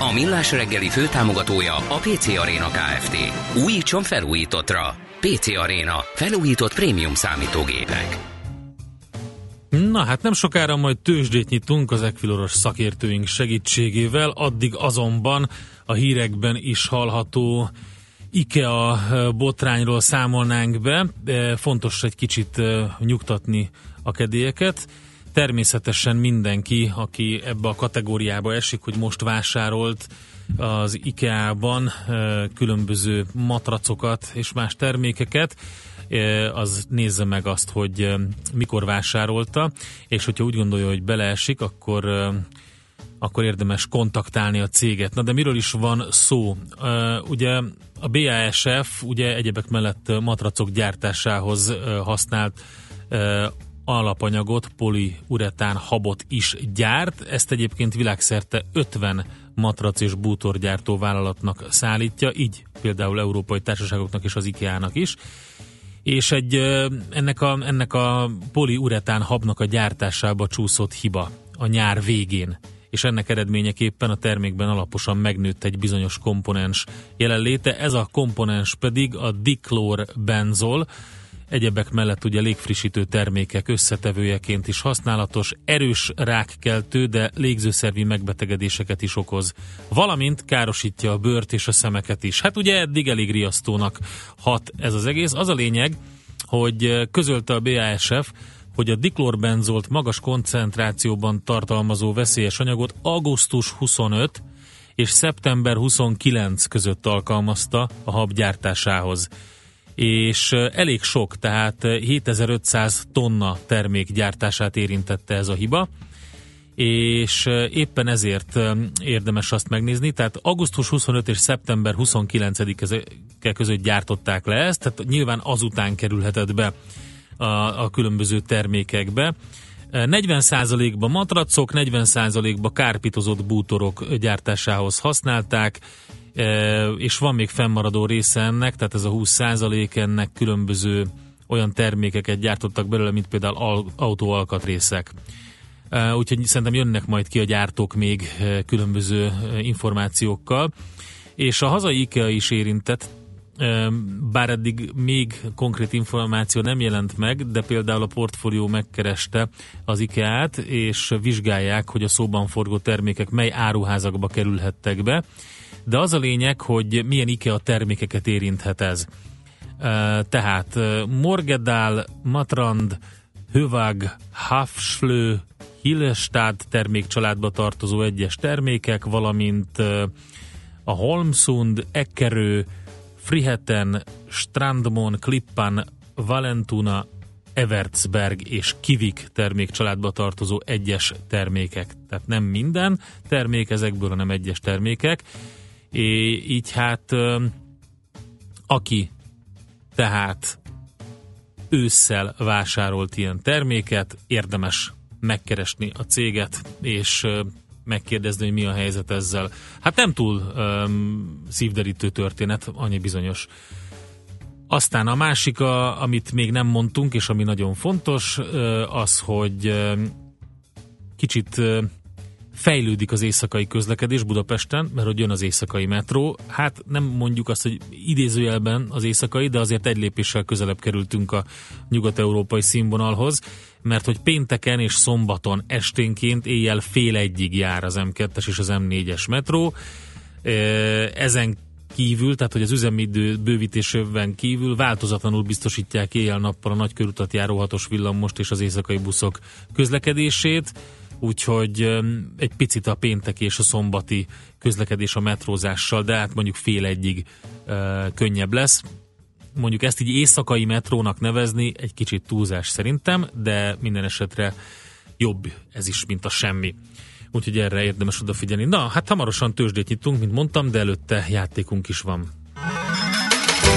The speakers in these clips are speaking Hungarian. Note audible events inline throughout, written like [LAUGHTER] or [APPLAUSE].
A Millás reggeli főtámogatója a PC Arena Kft. Újítson felújítottra. PC Arena. Felújított prémium számítógépek. Na hát nem sokára majd tőzsdét nyitunk az Equiloros szakértőink segítségével, addig azonban a hírekben is hallható IKEA botrányról számolnánk be. Fontos egy kicsit nyugtatni a kedélyeket. Természetesen mindenki, aki ebbe a kategóriába esik, hogy most vásárolt az IKEA-ban különböző matracokat és más termékeket, az nézze meg azt, hogy mikor vásárolta, és hogyha úgy gondolja, hogy beleesik, akkor akkor érdemes kontaktálni a céget. Na de miről is van szó? ugye a BASF ugye egyebek mellett matracok gyártásához használt alapanyagot, poliuretán habot is gyárt. Ezt egyébként világszerte 50 matrac és bútorgyártó vállalatnak szállítja, így például európai társaságoknak és az IKEA-nak is. És egy, ennek a, ennek a poliuretán habnak a gyártásába csúszott hiba a nyár végén és ennek eredményeképpen a termékben alaposan megnőtt egy bizonyos komponens jelenléte. Ez a komponens pedig a benzol, egyebek mellett ugye légfrissítő termékek összetevőjeként is használatos, erős rákkeltő, de légzőszervi megbetegedéseket is okoz, valamint károsítja a bőrt és a szemeket is. Hát ugye eddig elég riasztónak hat ez az egész. Az a lényeg, hogy közölte a BASF, hogy a diklorbenzolt magas koncentrációban tartalmazó veszélyes anyagot augusztus 25 és szeptember 29 között alkalmazta a hab gyártásához és elég sok, tehát 7500 tonna termék gyártását érintette ez a hiba, és éppen ezért érdemes azt megnézni, tehát augusztus 25 és szeptember 29-e között gyártották le ezt, tehát nyilván azután kerülhetett be a, a különböző termékekbe. 40%-ba matracok, 40%-ba kárpitozott bútorok gyártásához használták, és van még fennmaradó része ennek, tehát ez a 20% ennek különböző olyan termékeket gyártottak belőle, mint például autóalkatrészek. Úgyhogy szerintem jönnek majd ki a gyártók még különböző információkkal. És a hazai IKEA is érintett, bár eddig még konkrét információ nem jelent meg, de például a portfólió megkereste az IKEA-t, és vizsgálják, hogy a szóban forgó termékek mely áruházakba kerülhettek be de az a lényeg, hogy milyen IKEA termékeket érinthet ez. Tehát Morgedál, Matrand, Hövag, Hafslő, Hillestad termékcsaládba tartozó egyes termékek, valamint a Holmsund, Eckerő, Friheten, Strandmon, Klippan, Valentuna, Evertsberg és Kivik termékcsaládba tartozó egyes termékek. Tehát nem minden termék ezekből, hanem egyes termékek. É, így hát aki tehát ősszel vásárolt ilyen terméket, érdemes megkeresni a céget, és megkérdezni, hogy mi a helyzet ezzel. Hát nem túl um, szívderítő történet, annyi bizonyos. Aztán a másik, a, amit még nem mondtunk, és ami nagyon fontos, az, hogy kicsit fejlődik az éjszakai közlekedés Budapesten, mert hogy jön az éjszakai metró. Hát nem mondjuk azt, hogy idézőjelben az éjszakai, de azért egy lépéssel közelebb kerültünk a nyugat-európai színvonalhoz, mert hogy pénteken és szombaton esténként éjjel fél egyig jár az M2-es és az M4-es metró. Ezen kívül, tehát hogy az üzemidő bővítésében kívül változatlanul biztosítják éjjel-nappal a nagykörutat járó hatos villamost és az éjszakai buszok közlekedését úgyhogy egy picit a péntek és a szombati közlekedés a metrózással, de hát mondjuk fél egyig uh, könnyebb lesz. Mondjuk ezt így éjszakai metrónak nevezni egy kicsit túlzás szerintem, de minden esetre jobb ez is, mint a semmi. Úgyhogy erre érdemes odafigyelni. Na, hát hamarosan tőzsdét nyitunk, mint mondtam, de előtte játékunk is van.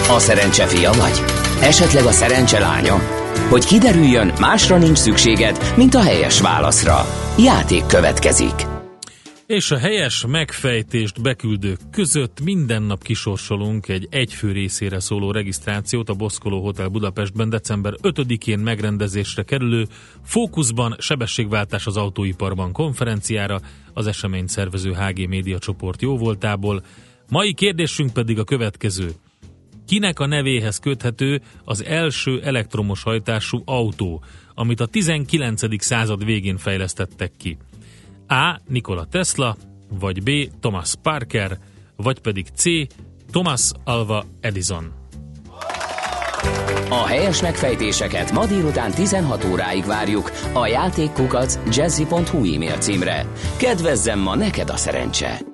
A szerencse fia vagy? Esetleg a szerencse lánya? Hogy kiderüljön, másra nincs szükséged, mint a helyes válaszra. Játék következik. És a helyes megfejtést beküldők között minden nap kisorsolunk egy egyfő részére szóló regisztrációt a Boszkoló Hotel Budapestben december 5-én megrendezésre kerülő Fókuszban sebességváltás az autóiparban konferenciára az eseményt szervező HG Média csoport jóvoltából. Mai kérdésünk pedig a következő. Kinek a nevéhez köthető az első elektromos hajtású autó, amit a 19. század végén fejlesztettek ki? A. Nikola Tesla, vagy B. Thomas Parker, vagy pedig C. Thomas Alva Edison. A helyes megfejtéseket ma délután 16 óráig várjuk a játékkukac jazzy.hu e-mail címre. Kedvezzem ma neked a szerencse!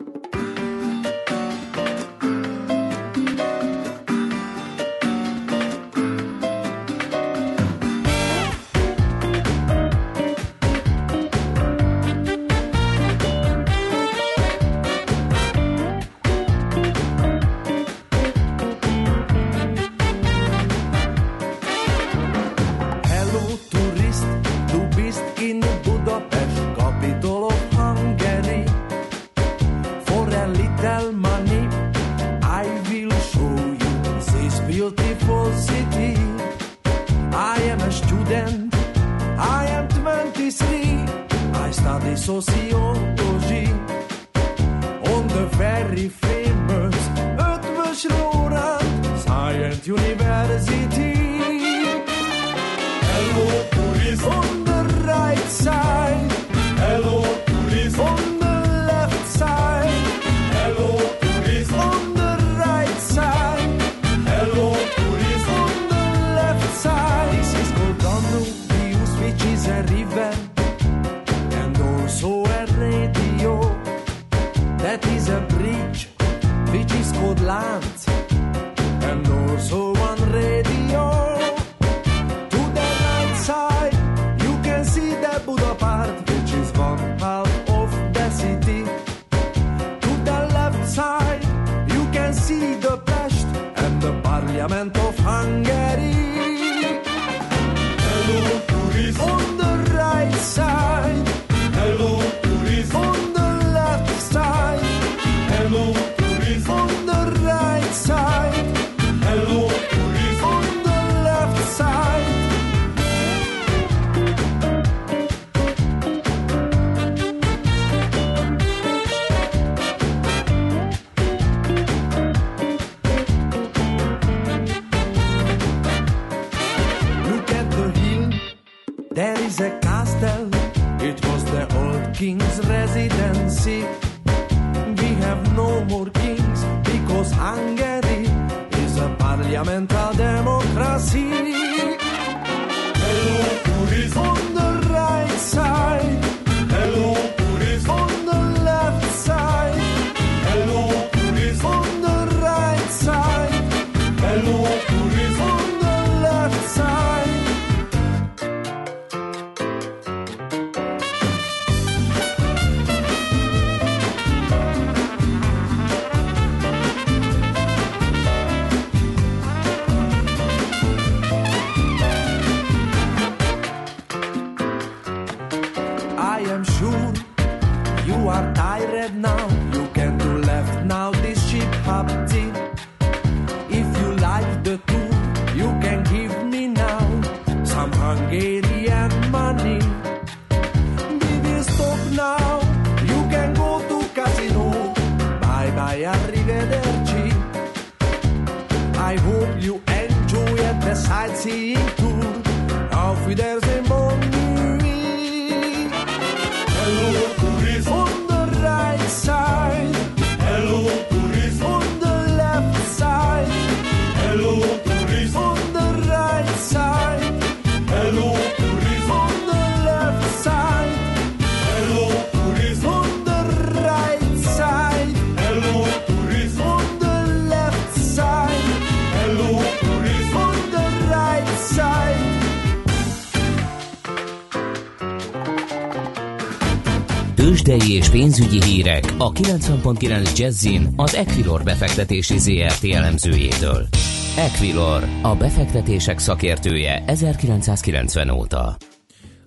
Hírek a 90.9 Jazzin az Equilor befektetési ZRT elemzőjétől. Equilor, a befektetések szakértője 1990 óta.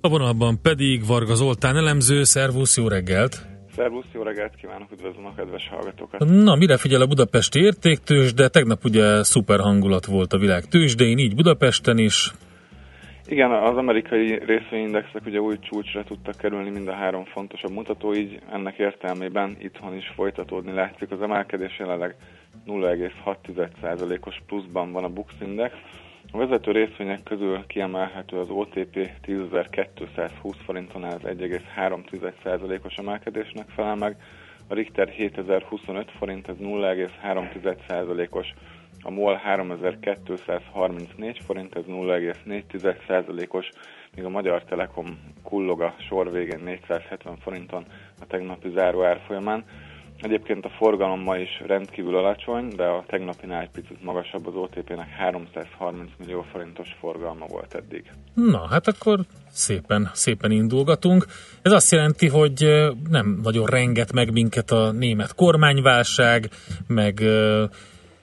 A vonalban pedig Varga Zoltán elemző, szervusz, jó reggelt! Szervusz, jó reggelt kívánok, üdvözlöm a kedves hallgatókat! Na, mire figyel a budapesti értéktős, de tegnap ugye szuper hangulat volt a világ tőzsdén, így Budapesten is. Igen, az amerikai részvényindexek ugye új csúcsra tudtak kerülni mind a három fontosabb mutató, így ennek értelmében itthon is folytatódni látszik. Az emelkedés jelenleg 0,6%-os pluszban van a Bux Index. A vezető részvények közül kiemelhető az OTP 10.220 forinton ez 1,3%-os emelkedésnek felel meg, a Richter 7025 forint, ez 0,3%-os a MOL 3234 forint, ez 0,4%-os, míg a Magyar Telekom kullog a sor végén 470 forinton a tegnapi záró árfolyamán. Egyébként a forgalom ma is rendkívül alacsony, de a tegnapinál egy picit magasabb az OTP-nek 330 millió forintos forgalma volt eddig. Na, hát akkor szépen, szépen indulgatunk. Ez azt jelenti, hogy nem nagyon renget meg minket a német kormányválság, meg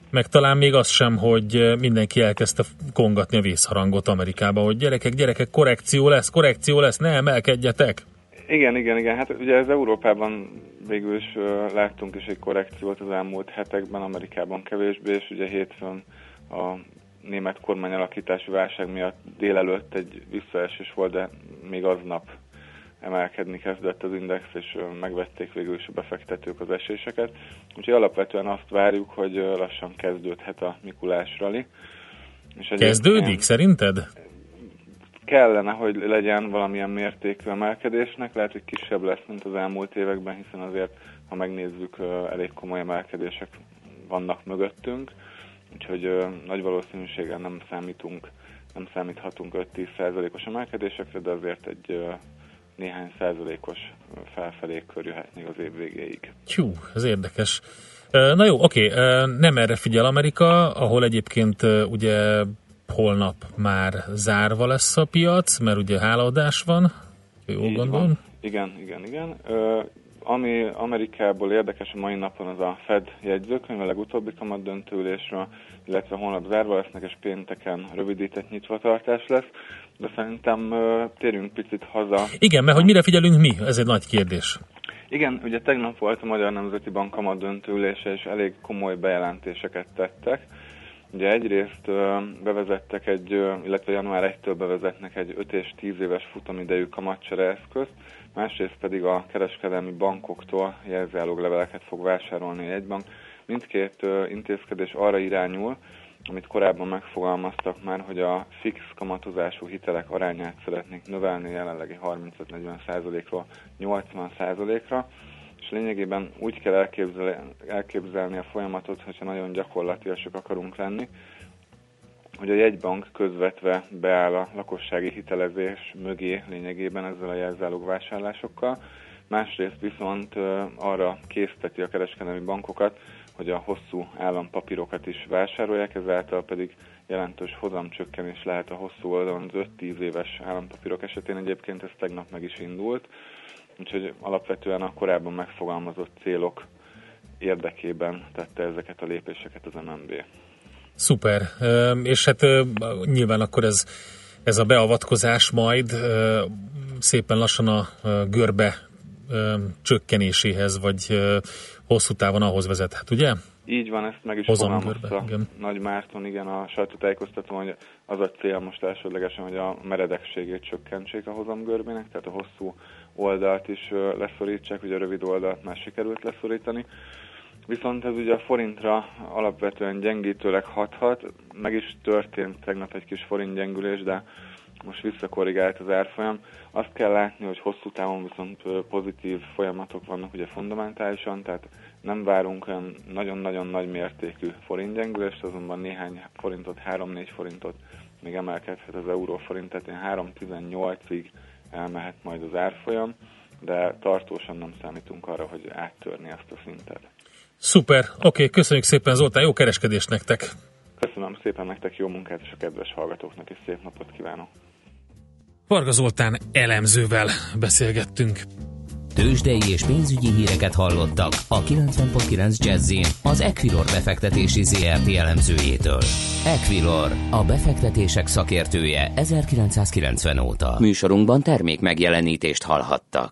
meg talán még az sem, hogy mindenki elkezdte kongatni a vészharangot Amerikába, hogy gyerekek, gyerekek, korrekció lesz, korrekció lesz, ne emelkedjetek. Igen, igen, igen. Hát ugye ez Európában végül is uh, láttunk is egy korrekciót az elmúlt hetekben, Amerikában kevésbé, és ugye hétfőn a német kormányalakítási válság miatt délelőtt egy visszaesés volt, de még aznap emelkedni kezdett az index, és megvették végül is a befektetők az eséseket. Úgyhogy alapvetően azt várjuk, hogy lassan kezdődhet a Mikulás rali. És Kezdődik szerinted? Kellene, hogy legyen valamilyen mértékű emelkedésnek, lehet, hogy kisebb lesz, mint az elmúlt években, hiszen azért, ha megnézzük, elég komoly emelkedések vannak mögöttünk, úgyhogy nagy valószínűséggel nem számítunk, nem számíthatunk 5-10 os emelkedésekre, de azért egy néhány százalékos felfelé kör jöhet még az év végéig. Hú, ez érdekes. Na jó, oké, nem erre figyel Amerika, ahol egyébként ugye holnap már zárva lesz a piac, mert ugye hálaadás van, jól gondolom? Van. Igen, igen, igen. Ami Amerikából érdekes a mai napon az a Fed jegyzőkönyv, a legutóbbi kamat döntőülésről, illetve holnap zárva lesznek, és pénteken rövidített nyitvatartás lesz, de szerintem térjünk picit haza. Igen, mert hogy mire figyelünk mi? Ez egy nagy kérdés. Igen, ugye tegnap volt a Magyar Nemzeti Bank kamat döntőülése, és elég komoly bejelentéseket tettek. Ugye egyrészt bevezettek egy, illetve január 1-től bevezetnek egy 5 és 10 éves futamidejű kamatcsere eszközt, másrészt pedig a kereskedelmi bankoktól jelzálogleveleket fog vásárolni egy bank. Mindkét intézkedés arra irányul, amit korábban megfogalmaztak már, hogy a fix kamatozású hitelek arányát szeretnék növelni jelenlegi 35-40%-ról 80%-ra, és lényegében úgy kell elképzelni, a folyamatot, hogyha nagyon gyakorlatilag akarunk lenni, hogy a jegybank közvetve beáll a lakossági hitelezés mögé lényegében ezzel a jelzálog vásárlásokkal, másrészt viszont arra készteti a kereskedelmi bankokat, hogy a hosszú állampapírokat is vásárolják, ezáltal pedig jelentős hozamcsökkenés lehet a hosszú oldalon az 5-10 éves állampapírok esetén. Egyébként ez tegnap meg is indult, úgyhogy alapvetően a korábban megfogalmazott célok érdekében tette ezeket a lépéseket az MNB. Szuper, és hát nyilván akkor ez, ez a beavatkozás majd szépen lassan a görbe csökkenéséhez, vagy hosszú távon ahhoz vezethet, ugye? Így van, ezt meg is fogalmazta Nagy Márton, igen, a sajtótájékoztató, hogy az a cél most elsődlegesen, hogy a meredekségét csökkentsék a hozamgörbének, tehát a hosszú oldalt is leszorítsák, ugye a rövid oldalt már sikerült leszorítani. Viszont ez ugye a forintra alapvetően gyengítőleg hathat, meg is történt tegnap egy kis forint gyengülés, de most visszakorrigált az árfolyam. Azt kell látni, hogy hosszú távon viszont pozitív folyamatok vannak ugye fundamentálisan, tehát nem várunk olyan nagyon-nagyon nagy mértékű forintgyengülést, azonban néhány forintot, 3-4 forintot még emelkedhet az euróforint, tehát én 3-18-ig elmehet majd az árfolyam, de tartósan nem számítunk arra, hogy áttörni ezt a szintet. Szuper, oké, okay, köszönjük szépen Zoltán, jó kereskedést nektek! Köszönöm szépen nektek, jó munkát, és a kedves hallgatóknak is szép napot kívánok! Varga Zoltán elemzővel beszélgettünk. Tőzsdei és pénzügyi híreket hallottak a 90.9 jazz az Equilor befektetési ZRT elemzőjétől. Equilor, a befektetések szakértője 1990 óta. Műsorunkban termék megjelenítést hallhattak.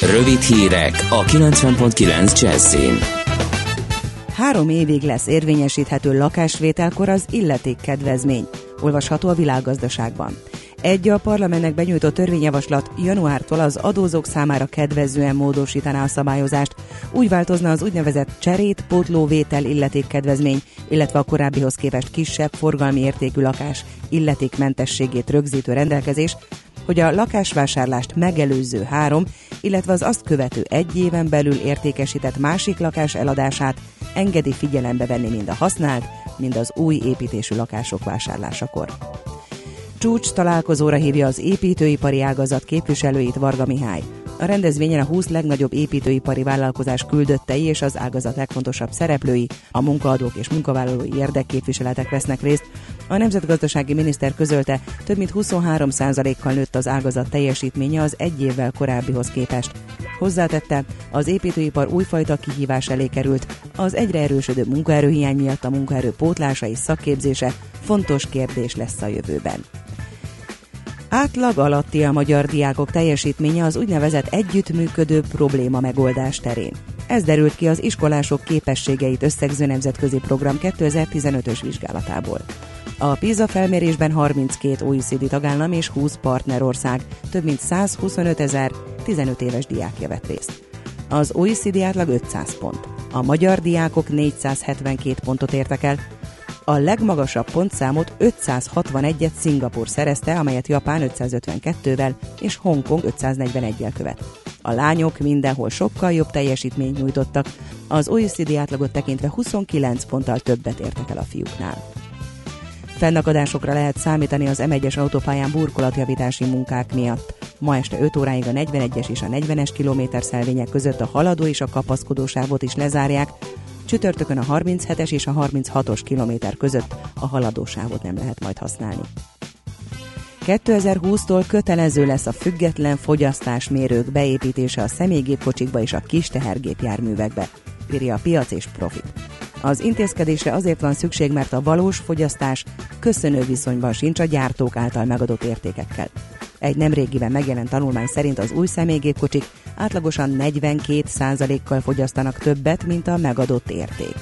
Rövid hírek a 90.9 Jazzin. Három évig lesz érvényesíthető lakásvételkor az illetékkedvezmény. Olvasható a világgazdaságban. Egy a parlamentnek benyújtott törvényjavaslat januártól az adózók számára kedvezően módosítaná a szabályozást. Úgy változna az úgynevezett cserét pótlóvétel illetékkedvezmény, illetve a korábbihoz képest kisebb forgalmi értékű lakás illetékmentességét rögzítő rendelkezés, hogy a lakásvásárlást megelőző három, illetve az azt követő egy éven belül értékesített másik lakás eladását engedi figyelembe venni mind a használt, mind az új építésű lakások vásárlásakor. Csúcs találkozóra hívja az építőipari ágazat képviselőit Varga Mihály. A rendezvényen a 20 legnagyobb építőipari vállalkozás küldöttei és az ágazat legfontosabb szereplői, a munkaadók és munkavállalói érdekképviseletek vesznek részt. A nemzetgazdasági miniszter közölte, több mint 23%-kal nőtt az ágazat teljesítménye az egy évvel korábbihoz képest. Hozzátette, az építőipar újfajta kihívás elé került, az egyre erősödő munkaerőhiány miatt a munkaerő pótlása és szakképzése fontos kérdés lesz a jövőben. Átlag alatti a magyar diákok teljesítménye az úgynevezett együttműködő probléma megoldás terén. Ez derült ki az iskolások képességeit összegző nemzetközi program 2015-ös vizsgálatából. A PISA felmérésben 32 OECD tagállam és 20 partnerország, több mint 125 ezer 15 éves diákja vett részt. Az OECD átlag 500 pont. A magyar diákok 472 pontot értek el, a legmagasabb pontszámot 561-et Szingapur szerezte, amelyet Japán 552-vel és Hongkong 541-el követ. A lányok mindenhol sokkal jobb teljesítményt nyújtottak, az OECD átlagot tekintve 29 ponttal többet értek el a fiúknál. Fennakadásokra lehet számítani az M1-es autópályán burkolatjavítási munkák miatt. Ma este 5 óráig a 41-es és a 40-es kilométer szelvények között a haladó és a kapaszkodó sávot is lezárják, Csütörtökön a 37-es és a 36-os kilométer között a haladósávot nem lehet majd használni. 2020-tól kötelező lesz a független fogyasztásmérők beépítése a személygépkocsikba és a kis tehergépjárművekbe, írja a piac és profit. Az intézkedésre azért van szükség, mert a valós fogyasztás köszönő viszonyban sincs a gyártók által megadott értékekkel. Egy nemrégiben megjelent tanulmány szerint az új személygépkocsik átlagosan 42%-kal fogyasztanak többet, mint a megadott érték.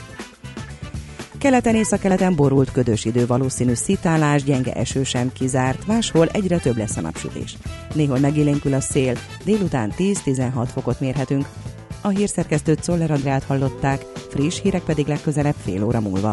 Keleten észak-keleten borult ködös idő, valószínű szitálás, gyenge eső sem kizárt, máshol egyre több lesz a napsütés. Néhol megélénkül a szél, délután 10-16 fokot mérhetünk. A hírszerkesztőt Szoller Andrát hallották, friss hírek pedig legközelebb fél óra múlva.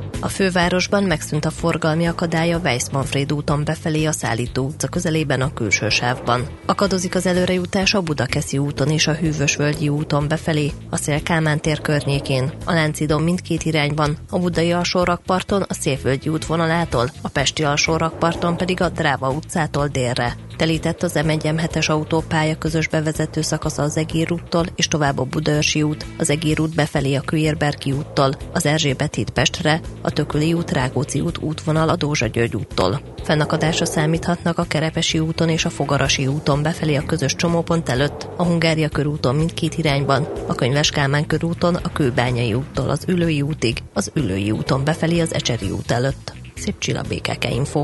A fővárosban megszűnt a forgalmi akadálya Weiss-Manfred úton befelé a Szállító utca közelében a külső sávban. Akadozik az előrejutás a Budakeszi úton és a Hűvösvölgyi úton befelé, a Szél-Kálmán tér környékén, a Láncidon mindkét irányban, a Budai alsórakparton a Szélvölgyi útvonalától, a Pesti alsórakparton pedig a Dráva utcától délre. Telített az M1-M7-es autópálya közös bevezető szakasza az Egér úttól és tovább a Budaörsi út, az Egér út befelé a Kőérberki úttól, az Erzsébet híd Pestre, a Tököli út, Rákóczi út útvonal a Dózsa György úttól. Fennakadásra számíthatnak a Kerepesi úton és a Fogarasi úton befelé a közös csomópont előtt, a Hungária körúton mindkét irányban, a Könyves Kálmán körúton a Kőbányai úttól az Ülői útig, az Ülői úton befelé az Ecseri út előtt. Szép csillabékeke info.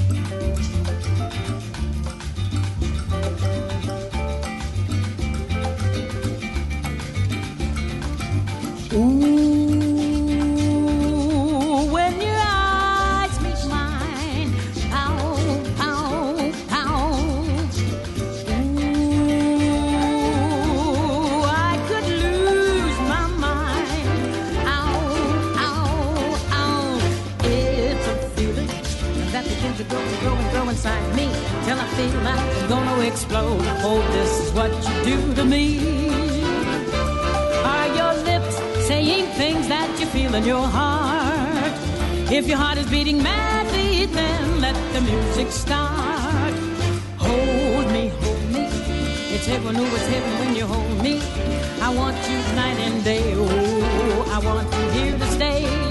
This is what you do to me. Are your lips saying things that you feel in your heart? If your heart is beating madly, then let the music start. Hold me, hold me. It's heaven, oh, it's heaven when you hold me. I want you night and day. Oh, I want you here to stay.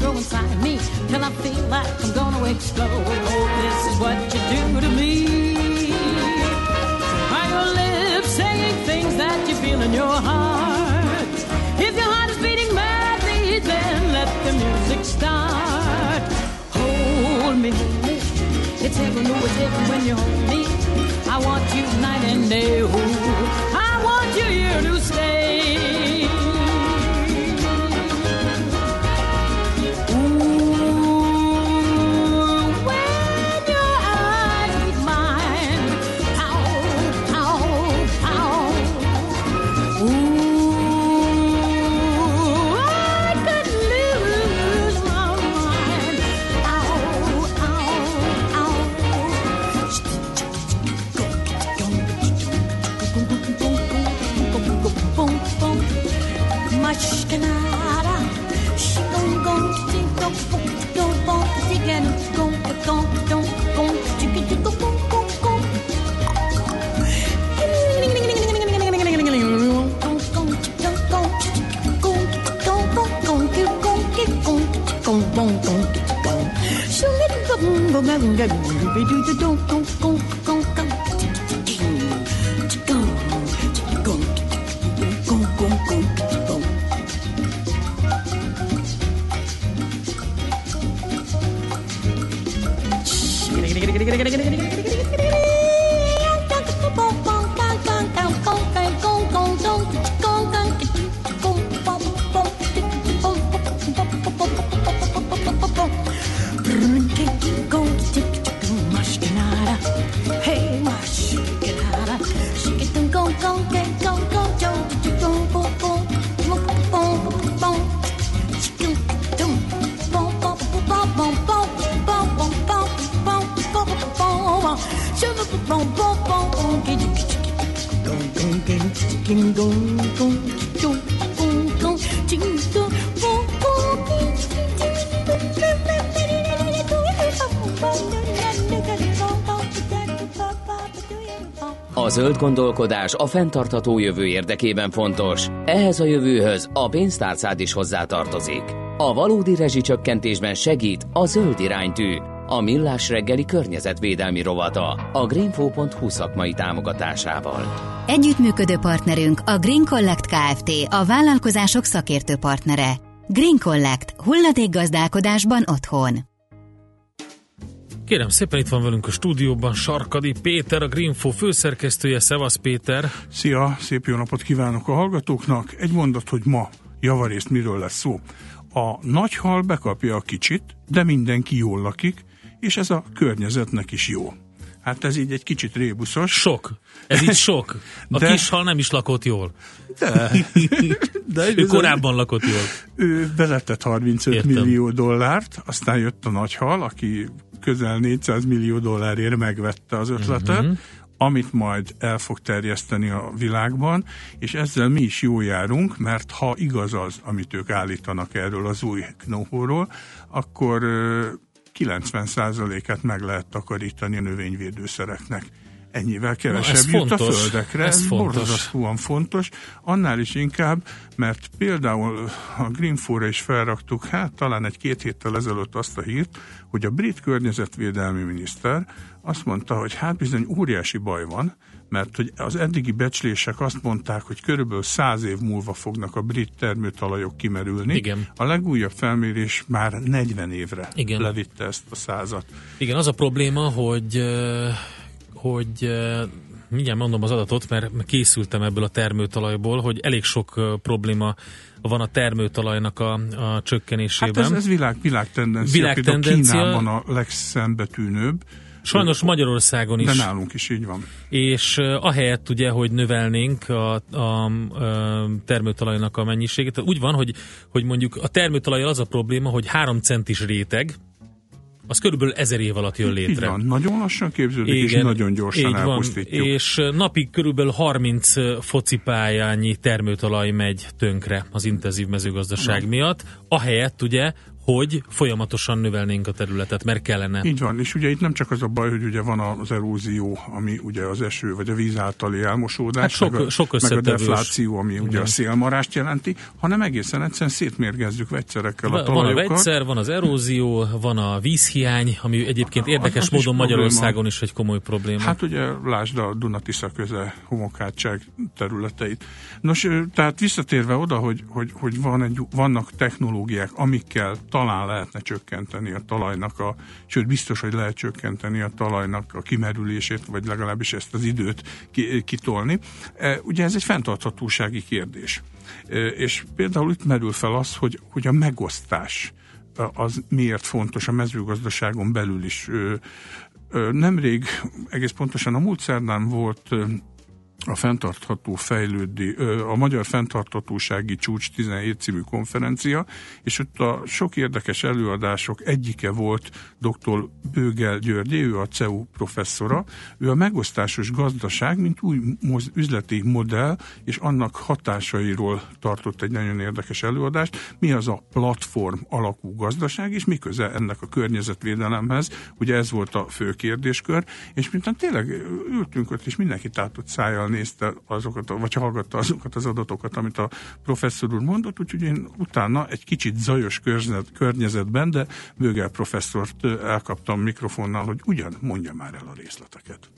Go inside me till I feel like I'm gonna explode. Oh, this is what you do to me. Are your lips saying things that you feel in your heart? If your heart is beating madly, then let the music start. Hold me. It's heaven, oh, it's heaven when you hold me. I want you night and day. Oh, A zöld gondolkodás a fenntartható jövő érdekében fontos. Ehhez a jövőhöz a pénztárcád is hozzátartozik. A valódi rezsicsökkentésben segít a zöld iránytű, a Millás reggeli környezetvédelmi rovata a greenfo.hu szakmai támogatásával. Együttműködő partnerünk a Green Collect Kft. a vállalkozások szakértő partnere. Green Collect. Hulladékgazdálkodásban otthon. Kérem szépen, itt van velünk a stúdióban Sarkadi Péter, a Greenfo főszerkesztője. Szevasz Péter! Szia, szép jó napot kívánok a hallgatóknak. Egy mondat, hogy ma javarészt miről lesz szó. A nagy hal bekapja a kicsit, de mindenki jól lakik, és ez a környezetnek is jó. Hát ez így egy kicsit rébuszos. Sok. Ez így sok. A de, kis hal nem is lakott jól. De. de ő korábban lakott jól. Ő beletett 35 Értem. millió dollárt, aztán jött a nagy hal, aki közel 400 millió dollárért megvette az ötletet, uh-huh. amit majd el fog terjeszteni a világban, és ezzel mi is jó járunk, mert ha igaz az, amit ők állítanak erről az új knóhóról, akkor 90%-át meg lehet takarítani a növényvédőszereknek ennyivel kevesebb Na, jut fontos, a földekre. Ez, borzasztóan fontos. Annál is inkább, mert például a Greenfóra is felraktuk, hát talán egy-két héttel ezelőtt azt a hírt, hogy a brit környezetvédelmi miniszter azt mondta, hogy hát bizony óriási baj van, mert hogy az eddigi becslések azt mondták, hogy körülbelül száz év múlva fognak a brit termőtalajok kimerülni. Igen. A legújabb felmérés már 40 évre Igen. levitte ezt a százat. Igen, az a probléma, hogy hogy mindjárt mondom az adatot, mert készültem ebből a termőtalajból, hogy elég sok probléma van a termőtalajnak a, a csökkenésében. Hát ez, ez világ, világ tendencia. Világ tendencia. Kínában a legszembetűnőbb. Sajnos Magyarországon is. De nálunk is így van. És ahelyett ugye, hogy növelnénk a, a, a termőtalajnak a mennyiségét, úgy van, hogy, hogy mondjuk a termőtalaj az a probléma, hogy 3 centis réteg, az körülbelül ezer év alatt jön Így létre. van. Nagyon lassan képződik, és nagyon gyorsan így van, elpusztítjuk. és napig körülbelül 30 focipályányi termőtalaj megy tönkre az intenzív mezőgazdaság miatt, ahelyett ugye, hogy folyamatosan növelnénk a területet, mert kellene. Így van, és ugye itt nem csak az a baj, hogy ugye van az erózió, ami ugye az eső vagy a víz általi elmosódás, Hát sok- meg, a, sok meg a defláció, ami ugye Igen. a szélmarást jelenti, hanem egészen egyszerűen szétmérgezzük vegyszerekkel a Va- Van a talajokat. vegyszer, van az erózió, van a vízhiány, ami egyébként érdekes az is módon probléma. Magyarországon is egy komoly probléma. Hát ugye lásd a Dunatisza köze homokátság területeit. Nos, tehát visszatérve oda, hogy, hogy, hogy van egy, vannak technológiák, amikkel talán lehetne csökkenteni a talajnak a, sőt biztos, hogy lehet csökkenteni a talajnak a kimerülését, vagy legalábbis ezt az időt ki, kitolni. E, Ugye ez egy fenntarthatósági kérdés. E, És például itt merül fel az, hogy, hogy a megosztás az miért fontos a mezőgazdaságon belül is. Nemrég, egész pontosan a múlt szerdán volt a fenntartható fejlődő, a Magyar Fenntarthatósági Csúcs 17 című konferencia, és ott a sok érdekes előadások egyike volt dr. Bőgel Györgyi, ő a CEU professzora, ő a megosztásos gazdaság, mint új üzleti modell, és annak hatásairól tartott egy nagyon érdekes előadást, mi az a platform alakú gazdaság, és mi köze ennek a környezetvédelemhez, ugye ez volt a fő kérdéskör, és mintán tényleg ültünk ott, és mindenki tátott szájjal nézte azokat, vagy hallgatta azokat az adatokat, amit a professzor úr mondott, úgyhogy én utána egy kicsit zajos környezetben, de Bőgel professzort elkaptam mikrofonnal, hogy ugyan mondja már el a részleteket.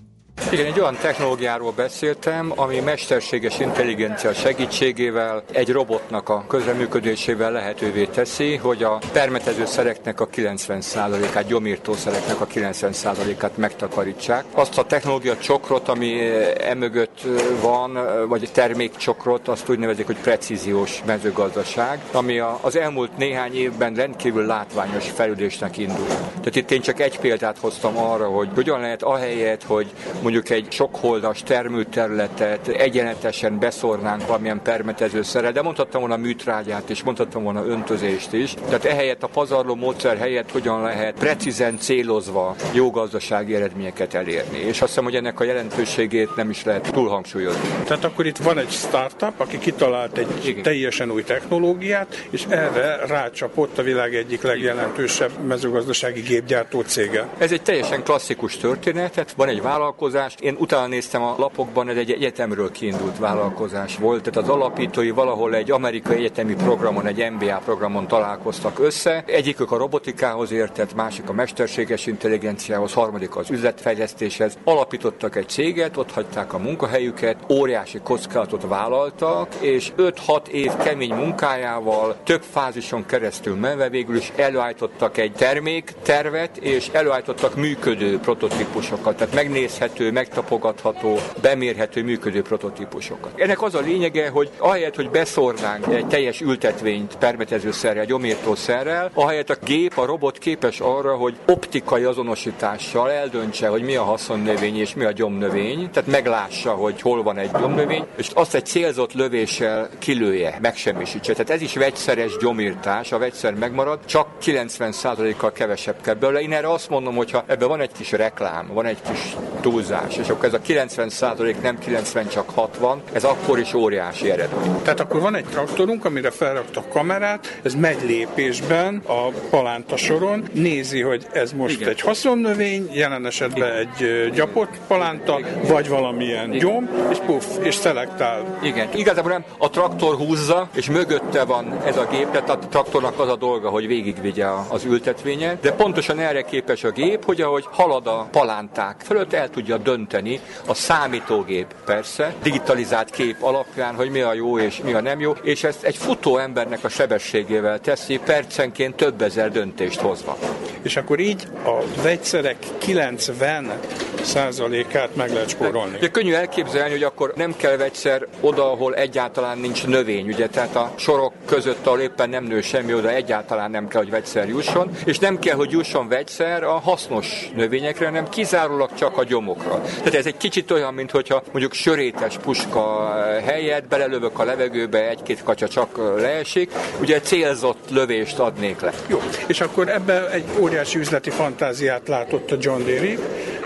Igen, egy olyan technológiáról beszéltem, ami mesterséges intelligencia segítségével egy robotnak a közreműködésével lehetővé teszi, hogy a permetező szereknek a 90%-át, gyomírtószereknek a 90%-át megtakarítsák. Azt a technológia csokrot, ami eh, emögött eh, van, eh, vagy termékcsokrot, azt úgy nevezik, hogy precíziós mezőgazdaság, ami az elmúlt néhány évben rendkívül látványos fejlődésnek indul. Tehát itt én csak egy példát hoztam arra, hogy hogyan lehet ahelyett, hogy mondjuk egy sokholdas termőterületet egyenletesen beszórnánk valamilyen permetezőszerrel, de mondhattam volna műtrágyát és mondhattam volna öntözést is. Tehát ehelyett a pazarló módszer helyett hogyan lehet precízen célozva jó gazdasági eredményeket elérni. És azt hiszem, hogy ennek a jelentőségét nem is lehet túlhangsúlyozni. Tehát akkor itt van egy startup, aki kitalált egy Igen. teljesen új technológiát, és erre rácsapott a világ egyik legjelentősebb mezőgazdasági gépgyártó cége. Ez egy teljesen klasszikus történet, tehát van egy vállalkozás, én utána néztem a lapokban, ez egy egyetemről kiindult vállalkozás volt, tehát az alapítói valahol egy amerikai egyetemi programon, egy MBA programon találkoztak össze. Egyikük a robotikához értett, másik a mesterséges intelligenciához, harmadik az üzletfejlesztéshez. Alapítottak egy céget, ott hagyták a munkahelyüket, óriási kockázatot vállaltak, és 5-6 év kemény munkájával több fázison keresztül menve végül is előállítottak egy terméktervet, és előállítottak működő prototípusokat, tehát megnézhető, megtapogatható, bemérhető működő prototípusokat. Ennek az a lényege, hogy ahelyett, hogy beszórnánk egy teljes ültetvényt permetezőszerrel, gyomírtószerrel, ahelyett a gép, a robot képes arra, hogy optikai azonosítással eldöntse, hogy mi a haszonnövény és mi a gyomnövény, tehát meglássa, hogy hol van egy gyomnövény, és azt egy célzott lövéssel kilője, megsemmisítse. Tehát ez is vegyszeres gyomírtás, a vegyszer megmarad, csak 90%-kal kevesebb kell belőle. Én erre azt mondom, hogy ha ebben van egy kis reklám, van egy kis túlzás, és akkor ez a 90% nem 90, csak 60, ez akkor is óriási eredmény. Tehát akkor van egy traktorunk, amire felraktak kamerát, ez megy lépésben a palánta soron, nézi, hogy ez most Igen. egy haszonnövény, jelen esetben egy ö, gyapott palánta, vagy valamilyen gyom, és puff, és szelektál. Igen, igazából nem a traktor húzza, és mögötte van ez a gép, tehát a traktornak az a dolga, hogy végigvigye a- az ültetvényet, de pontosan erre képes a gép, hogy ahogy halad a palánták fölött, el tudja dönteni a számítógép persze, digitalizált kép alapján, hogy mi a jó és mi a nem jó, és ezt egy futó embernek a sebességével teszi, percenként több ezer döntést hozva. és akkor így a vegyszerek 90 százalékát meg lehet spórolni. De könnyű elképzelni, hogy akkor nem kell vegyszer oda, ahol egyáltalán nincs növény, ugye, tehát a sorok között, ahol éppen nem nő semmi, oda egyáltalán nem kell, hogy vegyszer jusson, és nem kell, hogy jusson vegyszer a hasznos növényekre, hanem kizárólag csak a gyomokra. Tehát ez egy kicsit olyan, mint hogyha mondjuk sörétes puska helyett belelövök a levegőbe, egy-két kacsa csak leesik, ugye célzott lövést adnék le. Jó, és akkor ebbe egy óriási üzleti fantáziát látott a John Deere.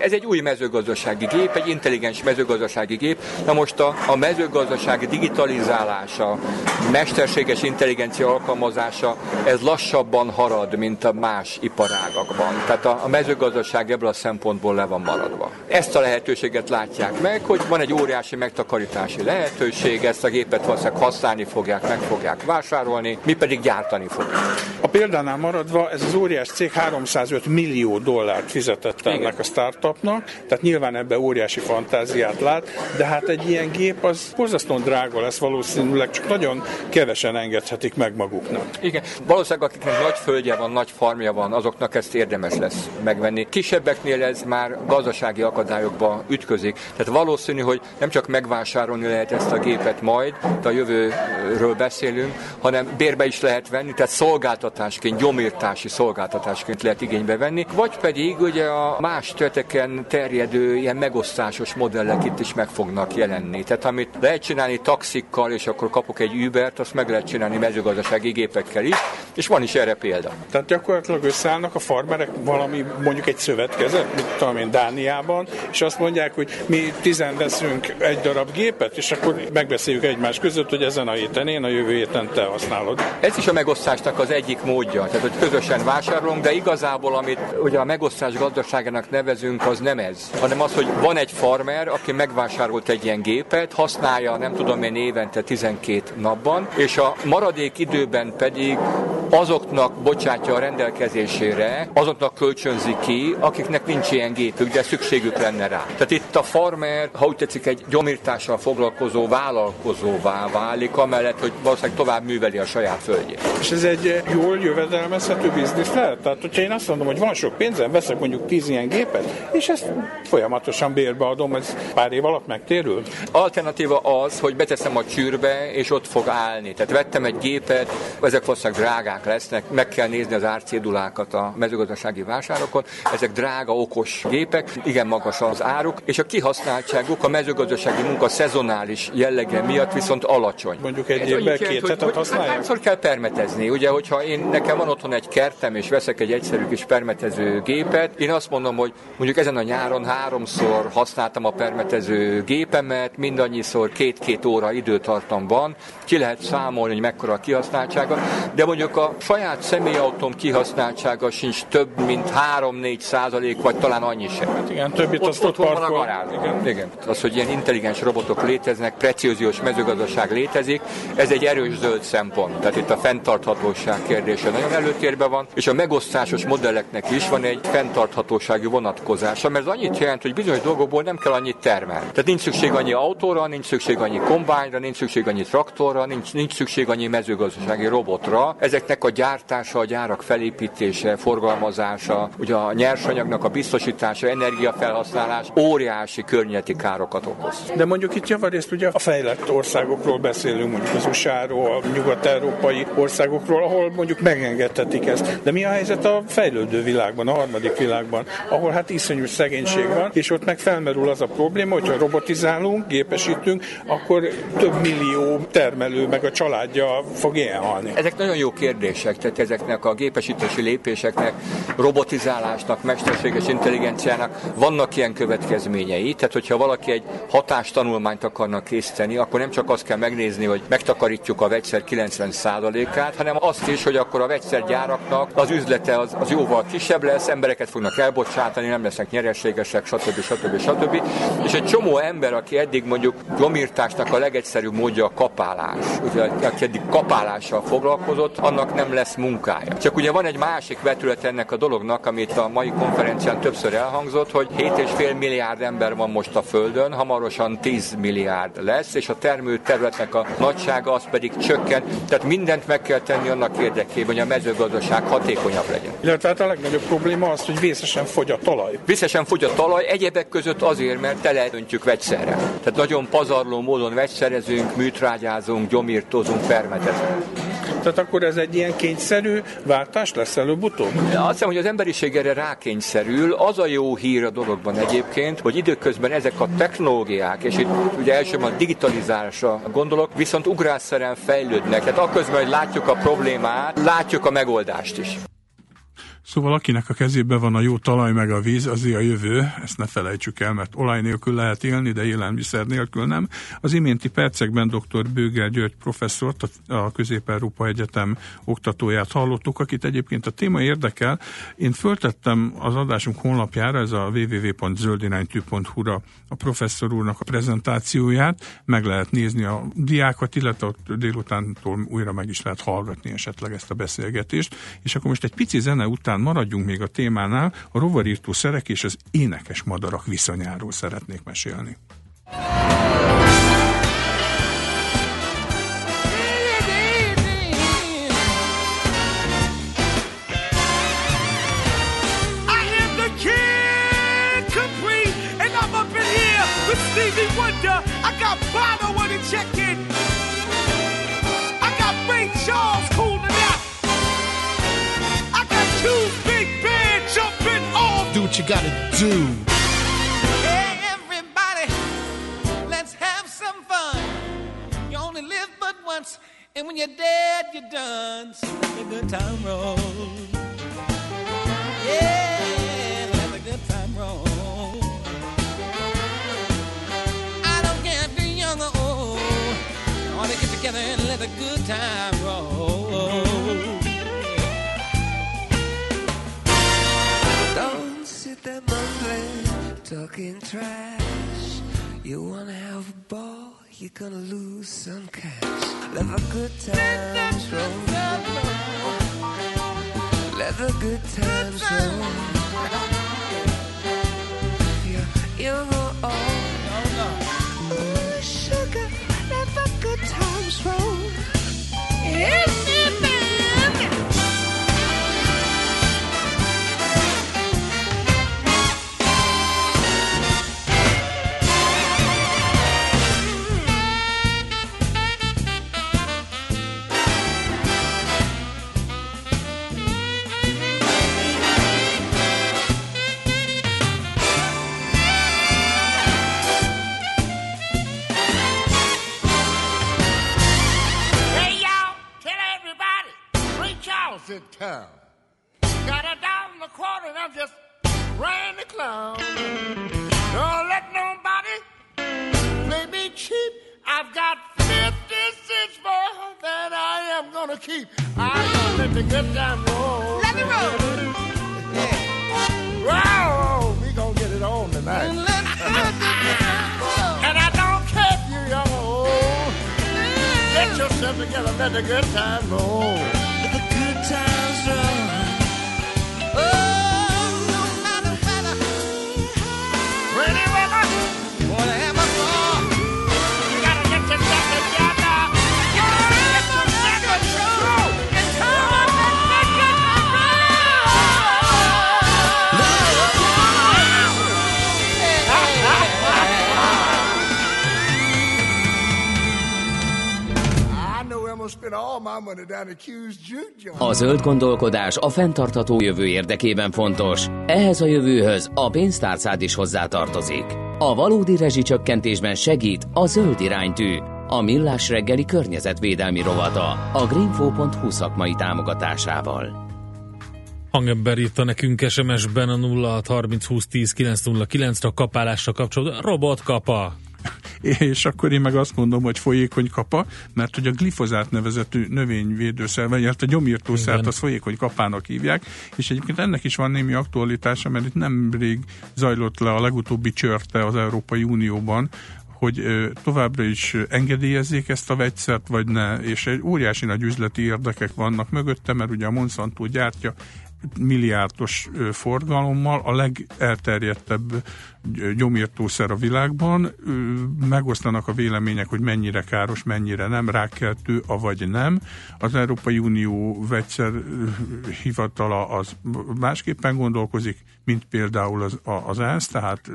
Ez egy új mezőgazdasági gép, egy intelligens mezőgazdasági gép. Na most a, a mezőgazdasági digitalizálása, mesterséges intelligencia alkalmazása, ez lassabban harad, mint a más iparágakban. Tehát a, a mezőgazdaság ebből a szempontból le van maradva. Ezt a lehetőséget látják meg, hogy van egy óriási megtakarítási lehetőség, ezt a gépet valószínűleg használni fogják, meg fogják vásárolni, mi pedig gyártani fogjuk. A példánál maradva ez az óriás cég 305 millió dollárt fizetett ennek a startupnak, tehát nyilván ebbe óriási fantáziát lát, de hát egy ilyen gép az borzasztóan drága lesz valószínűleg, csak nagyon kevesen engedhetik meg maguknak. Igen, valószínűleg akiknek nagy földje van, nagy farmja van, azoknak ezt érdemes lesz megvenni. Kisebbeknél ez már gazdasági akadályokba ütközik. Tehát valószínű, hogy nem csak megvásárolni lehet ezt a gépet majd, a jövőről beszélünk, hanem bérbe is lehet venni, tehát szolgáltatásként, gyomírtási szolgáltatásként lehet igénybe venni, vagy pedig ugye a más területeken terjedő ilyen megosztásos modellek itt is meg fognak jelenni. Tehát amit lehet csinálni taxikkal, és akkor kapok egy Ubert, azt meg lehet csinálni mezőgazdasági gépekkel is, és van is erre példa. Tehát gyakorlatilag összeállnak a farmerek valami, mondjuk egy szövetkezet, mint tudom én, Dániában, és azt mondják, hogy mi tizen veszünk egy darab gépet, és akkor megbeszéljük egymás között, hogy ezen a héten én, a jövő héten te használod. Ez is a megosztásnak az egyik módja, tehát hogy közösen vásárolunk, de igazából amit ugye a megosztás gazdaságának nevezünk, az nem ez, hanem az, hogy van egy farmer, aki megvásárolt egy ilyen gépet, használja nem tudom én évente 12 napban, és a maradék időben pedig azoknak bocsátja a rendelkezésére, azoknak kölcsönzi ki, akiknek nincs ilyen gépük, de szükségük lenne rá. Tehát itt a farmer, ha úgy tetszik, egy gyomírtással foglalkozó vállalkozóvá válik, amellett, hogy valószínűleg tovább műveli a saját földjét. És ez egy jól jövedelmezhető biznisz lehet? Tehát, hogyha én azt mondom, hogy van sok pénzem, veszek mondjuk 10 ilyen gépet, és ezt folyamatosan bérbe adom, ez pár év alatt megtérül? Alternatíva az, hogy beteszem a csűrbe, és ott fog állni. Tehát vettem egy gépet, ezek valószínűleg drágák lesznek, meg kell nézni az árcédulákat a mezőgazdasági vásárokon. Ezek drága, okos gépek, igen magas az áruk, és a kihasználtságuk a mezőgazdasági munka szezonális jellege miatt viszont alacsony. Mondjuk egy évben két hetet használják? Hányszor kell permetezni? Ugye, hogyha én nekem van otthon egy kertem, és veszek egy egyszerű kis permetező gépet, én azt mondom, hogy mondjuk ezen a nyáron háromszor használtam a permetező gépemet, mindannyiszor két-két óra időtartamban, ki lehet számolni, hogy mekkora a kihasználtsága, de mondjuk a saját személyautóm kihasználtsága sincs több, mint 3-4 százalék, vagy talán annyi sem. Hát igen, többit Ott, azt ott ott van a garázs. Igen. Igen. Az, hogy ilyen intelligens robotok léteznek, precíziós mezőgazdaság létezik, ez egy erős zöld szempont. Tehát itt a fenntarthatóság kérdése nagyon előtérben van, és a megosztásos modelleknek is van egy fenntarthatósági vonatkozása, mert ez annyit jelent, hogy bizonyos dolgokból nem kell annyit termelni. Tehát nincs szükség annyi autóra, nincs szükség annyi kombányra, nincs szükség annyi traktorra, nincs, nincs szükség annyi mezőgazdasági robotra. Ezeknek a gyártása, a gyárak felépítése, forgalmazása, ugye a nyersanyagnak a biztosítása, energiafelhasználás óriási környezeti károkat okoz. De mondjuk itt javarészt ugye a fejlett országokról beszélünk, mondjuk az USA-ról, nyugat-európai országokról, ahol mondjuk megengedhetik ezt. De mi a helyzet a fejlődő világban, a harmadik világban, ahol hát iszonyú szegénység van, és ott meg felmerül az a probléma, hogyha robotizálunk, gépesítünk, akkor több millió termelő meg a családja fog ilyen. Ezek nagyon jó kérdések, tehát ezeknek a gépesítési lépéseknek, robotizálásnak, mesterséges intelligenciának vannak ilyen következményei. Tehát, hogyha valaki egy hatástanulmányt akarnak készíteni, akkor nem csak azt kell megnézni, hogy megtakarítjuk a vegyszer 90%-át, hanem azt is, hogy akkor a vegyszergyáraknak az üzlete az, az jóval kisebb lesz, embereket fognak elbocsátani, nem lesznek nyereségesek, stb. stb. stb. És egy csomó ember, aki eddig mondjuk gyomírtásnak a legegyszerűbb módja a kapálás, ugye, aki eddig kapálással foglalkozott, annak nem lesz munkája. Csak ugye van egy másik vetület ennek a dolognak, amit a mai konferencián többször elhangzott, hogy 7,5 milliárd ember van most a Földön, hamarosan 10 milliárd lesz, és a termő területnek a nagysága az pedig csökken. Tehát mindent meg kell tenni annak érdekében, hogy a mezőgazdaság hatékonyabb legyen. Illetve hát a legnagyobb probléma az, hogy vészesen fogy a talaj. Vészesen fogy a talaj, egyebek között azért, mert teleöntjük vegyszerre. Tehát nagyon pazarló módon vegyszerezünk, műtrágyázunk, gyomírtozunk, permetezünk. Tehát akkor ez egy ilyen kényszerű váltás lesz előbb-utóbb? Azt hiszem, hogy az emberiség erre rákényszerül. Az a jó hír a dologban egyébként, hogy időközben ezek a technológiák, és itt ugye elsősorban a digitalizálásra gondolok, viszont ugrásszerűen fejlődnek. Tehát akközben, hogy látjuk a problémát, látjuk a megoldást is. Szóval akinek a kezében van a jó talaj meg a víz, azért a jövő, ezt ne felejtsük el, mert olaj nélkül lehet élni, de élelmiszer nélkül nem. Az iménti percekben dr. Bőgel György professzort, a Közép-Európa Egyetem oktatóját hallottuk, akit egyébként a téma érdekel. Én föltettem az adásunk honlapjára, ez a www.zöldiránytű.hu-ra a professzor úrnak a prezentációját, meg lehet nézni a diákat, illetve ott délutántól újra meg is lehet hallgatni esetleg ezt a beszélgetést. És akkor most egy pici zene után maradjunk még a témánál, a rovarírtó szerek és az énekes madarak viszonyáról szeretnék mesélni. Gotta do. Zöld gondolkodás a fenntartható jövő érdekében fontos. Ehhez a jövőhöz a pénztárcád is hozzátartozik. A valódi rezsicsökkentésben segít a zöld iránytű, a millás reggeli környezetvédelmi rovata a greenfo.hu szakmai támogatásával. Hangember írta nekünk SMS-ben a 0630 20 10 909 ra kapálásra kapcsolatban. Robot kapa! És akkor én meg azt mondom, hogy folyékony kapa, mert hogy a glifozát nevezetű növényvédőszer, vagy hát a gyomírtószert az folyékony kapának hívják, és egyébként ennek is van némi aktualitása, mert itt nemrég zajlott le a legutóbbi csörte az Európai Unióban, hogy továbbra is engedélyezzék ezt a vegyszert, vagy ne, és egy óriási nagy üzleti érdekek vannak mögötte, mert ugye a Monsanto gyártja milliárdos forgalommal, a legelterjedtebb gyomírtószer a világban. Megosztanak a vélemények, hogy mennyire káros, mennyire nem, rákeltő, avagy nem. Az Európai Unió vegyszer hivatala az másképpen gondolkozik, mint például az, az ENSZ, tehát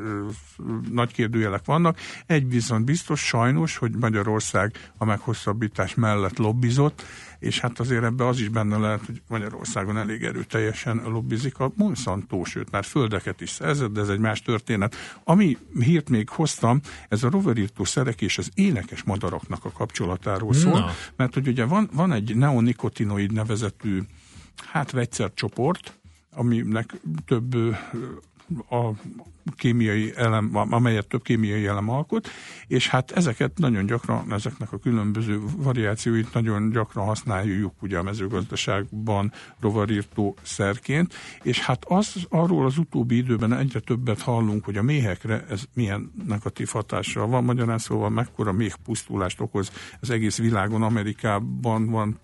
nagy kérdőjelek vannak. Egy viszont biztos sajnos, hogy Magyarország a meghosszabbítás mellett lobbizott, és hát azért ebbe az is benne lehet, hogy Magyarországon elég erőteljesen lobbizik a Monsanto, sőt már földeket is szerzett, de ez egy más történet. Ami hírt még hoztam, ez a rovarírtó szerek és az énekes madaraknak a kapcsolatáról szól, Na. mert hogy ugye van, van egy neonikotinoid nevezetű hát vegyszercsoport, aminek több a kémiai elem, amelyet több kémiai elem alkot, és hát ezeket nagyon gyakran, ezeknek a különböző variációit nagyon gyakran használjuk ugye a mezőgazdaságban rovarírtó szerként, és hát az, arról az utóbbi időben egyre többet hallunk, hogy a méhekre ez milyen negatív hatással van, magyarán szóval mekkora méh pusztulást okoz az egész világon, Amerikában van,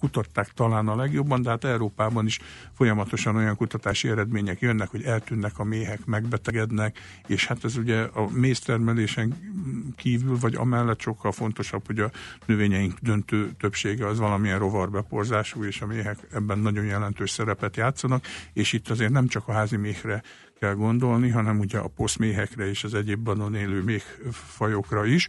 kutatták talán a legjobban, de hát Európában is folyamatosan olyan kutatási eredmények jönnek, hogy eltűnnek a méhek, megbetegednek, és hát ez ugye a méztermelésen kívül, vagy amellett sokkal fontosabb, hogy a növényeink döntő többsége az valamilyen rovarbeporzású, és a méhek ebben nagyon jelentős szerepet játszanak, és itt azért nem csak a házi méhre kell gondolni, hanem ugye a poszméhekre és az egyéb badon élő méhfajokra is.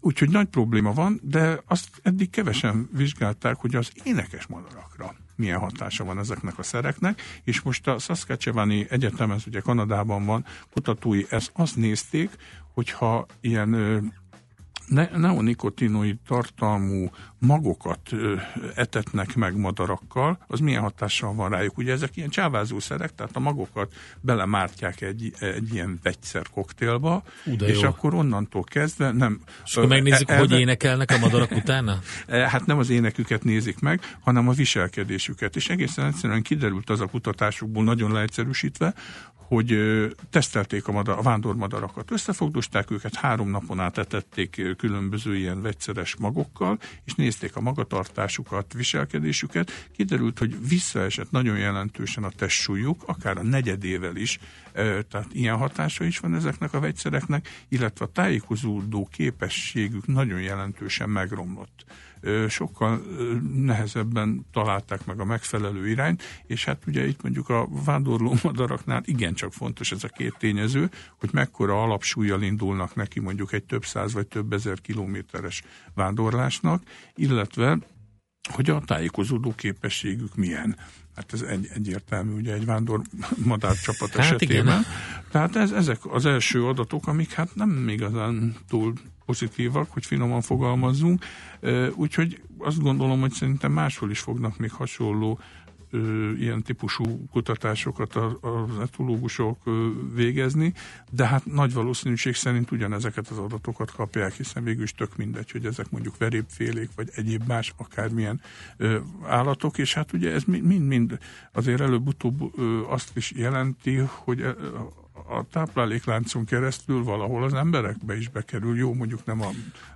Úgyhogy nagy probléma van, de azt eddig kevesen vizsgálták, hogy az énekes madarakra milyen hatása van ezeknek a szereknek, és most a Saskatchewani Egyetem, ez ugye Kanadában van, kutatói ezt azt nézték, hogyha ilyen ne- neonikotinoid tartalmú magokat ö, etetnek meg madarakkal, az milyen hatással van rájuk. Ugye ezek ilyen csávázószerek, tehát a magokat belemártják egy, egy ilyen vegyszer koktélba, de és jó. akkor onnantól kezdve nem... És akkor megnézzük, e- hogy elve- énekelnek a madarak utána? [LAUGHS] E, Hát nem az éneküket nézik meg, hanem a viselkedésüket. És egészen egyszerűen kiderült az a kutatásukból, nagyon leegyszerűsítve, hogy tesztelték a, madar, a vándormadarakat, összefogdosták őket, három napon át etették különböző ilyen vegyszeres magokkal, és nézték a magatartásukat, viselkedésüket. Kiderült, hogy visszaesett nagyon jelentősen a testsúlyuk, akár a negyedével is, tehát ilyen hatása is van ezeknek a vegyszereknek, illetve a tájékozódó képességük nagyon jelentősen megromlott sokkal nehezebben találták meg a megfelelő irányt, és hát ugye itt mondjuk a vándorló madaraknál igencsak fontos ez a két tényező, hogy mekkora alapsúlyjal indulnak neki mondjuk egy több száz vagy több ezer kilométeres vándorlásnak, illetve hogy a tájékozódó képességük milyen. Hát ez egy, egyértelmű, ugye egy vándor madárcsapat Hát esetében. igen. Tehát ez, ezek az első adatok, amik hát nem igazán túl pozitívak, hogy finoman fogalmazzunk. Úgyhogy azt gondolom, hogy szerintem máshol is fognak még hasonló ilyen típusú kutatásokat az etológusok végezni, de hát nagy valószínűség szerint ugyanezeket az adatokat kapják, hiszen végül is tök mindegy, hogy ezek mondjuk verépfélék, vagy egyéb más akármilyen állatok, és hát ugye ez mi- mind-mind azért előbb-utóbb azt is jelenti, hogy a táplálékláncon keresztül valahol az emberekbe is bekerül. Jó, mondjuk nem a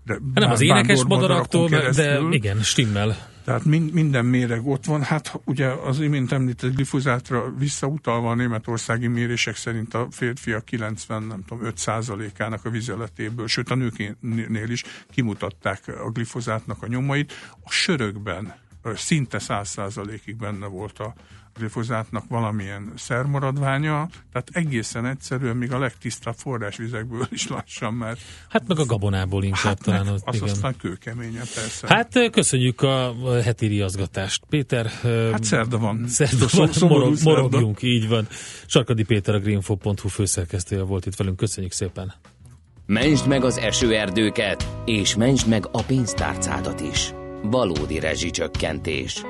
de Nem az énekes madaraktól, de keresztül. igen, stimmel. Tehát mind, minden méreg ott van. Hát ugye az imént említett glifozátra visszautalva a németországi mérések szerint a férfiak 90, nem tudom, 5 százalékának a vizeletéből, sőt a nőknél is kimutatták a glifozátnak a nyomait. A sörökben szinte 100 százalékig benne volt a glifozátnak valamilyen szermaradványa, tehát egészen egyszerűen még a legtisztább forrásvizekből is lassan, mert Hát meg a gabonából inkább hát talán. meg Az, az igen. aztán kőkeményen persze. Hát köszönjük a heti riaszgatást. Péter, Hát szerda van. szerda van, morog, morogjunk, így van. Sarkadi Péter, a greenfo.hu főszerkesztője volt itt velünk. Köszönjük szépen. Mentsd meg az esőerdőket, és mentsd meg a pénztárcádat is. Valódi rezsicsökkentés.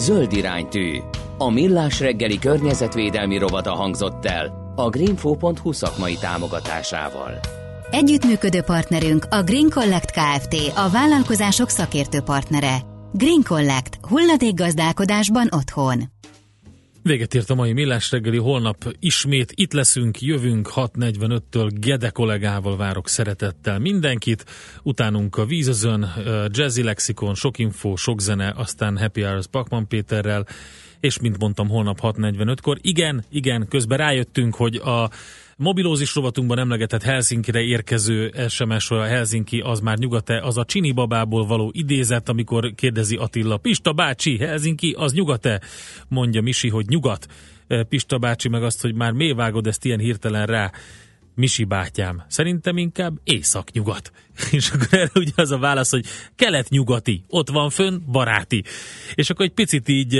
Zöld iránytű. A millás reggeli környezetvédelmi rovata hangzott el a greenfo.hu szakmai támogatásával. Együttműködő partnerünk a Green Collect Kft. A vállalkozások szakértő partnere. Green Collect. Hulladékgazdálkodásban otthon. Véget ért a mai Millás reggeli, holnap ismét itt leszünk, jövünk 6.45-től Gede kollégával várok szeretettel mindenkit, utánunk a Vízözön, Jazzy Lexikon, sok info, sok zene, aztán Happy Hours Pakman Péterrel, és mint mondtam, holnap 6.45-kor. Igen, igen, közben rájöttünk, hogy a mobilózis rovatunkban emlegetett Helsinkire érkező SMS, a Helsinki az már nyugat-e, az a Csini babából való idézet, amikor kérdezi Attila, Pista bácsi, Helsinki, az nyugat-e? Mondja Misi, hogy nyugat. Pista bácsi meg azt, hogy már mi vágod ezt ilyen hirtelen rá. Misi bátyám, szerintem inkább észak-nyugat. [LAUGHS] És akkor erre ugye az a válasz, hogy kelet-nyugati, ott van fönn, baráti. És akkor egy picit így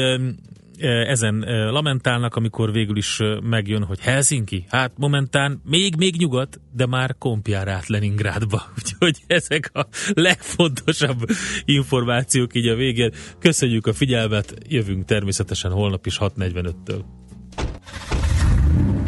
ezen lamentálnak, amikor végül is megjön, hogy Helsinki, hát momentán még-még nyugat, de már kompjár át Leningrádba. [LAUGHS] Úgyhogy ezek a legfontosabb információk így a végén. Köszönjük a figyelmet, jövünk természetesen holnap is 6.45-től.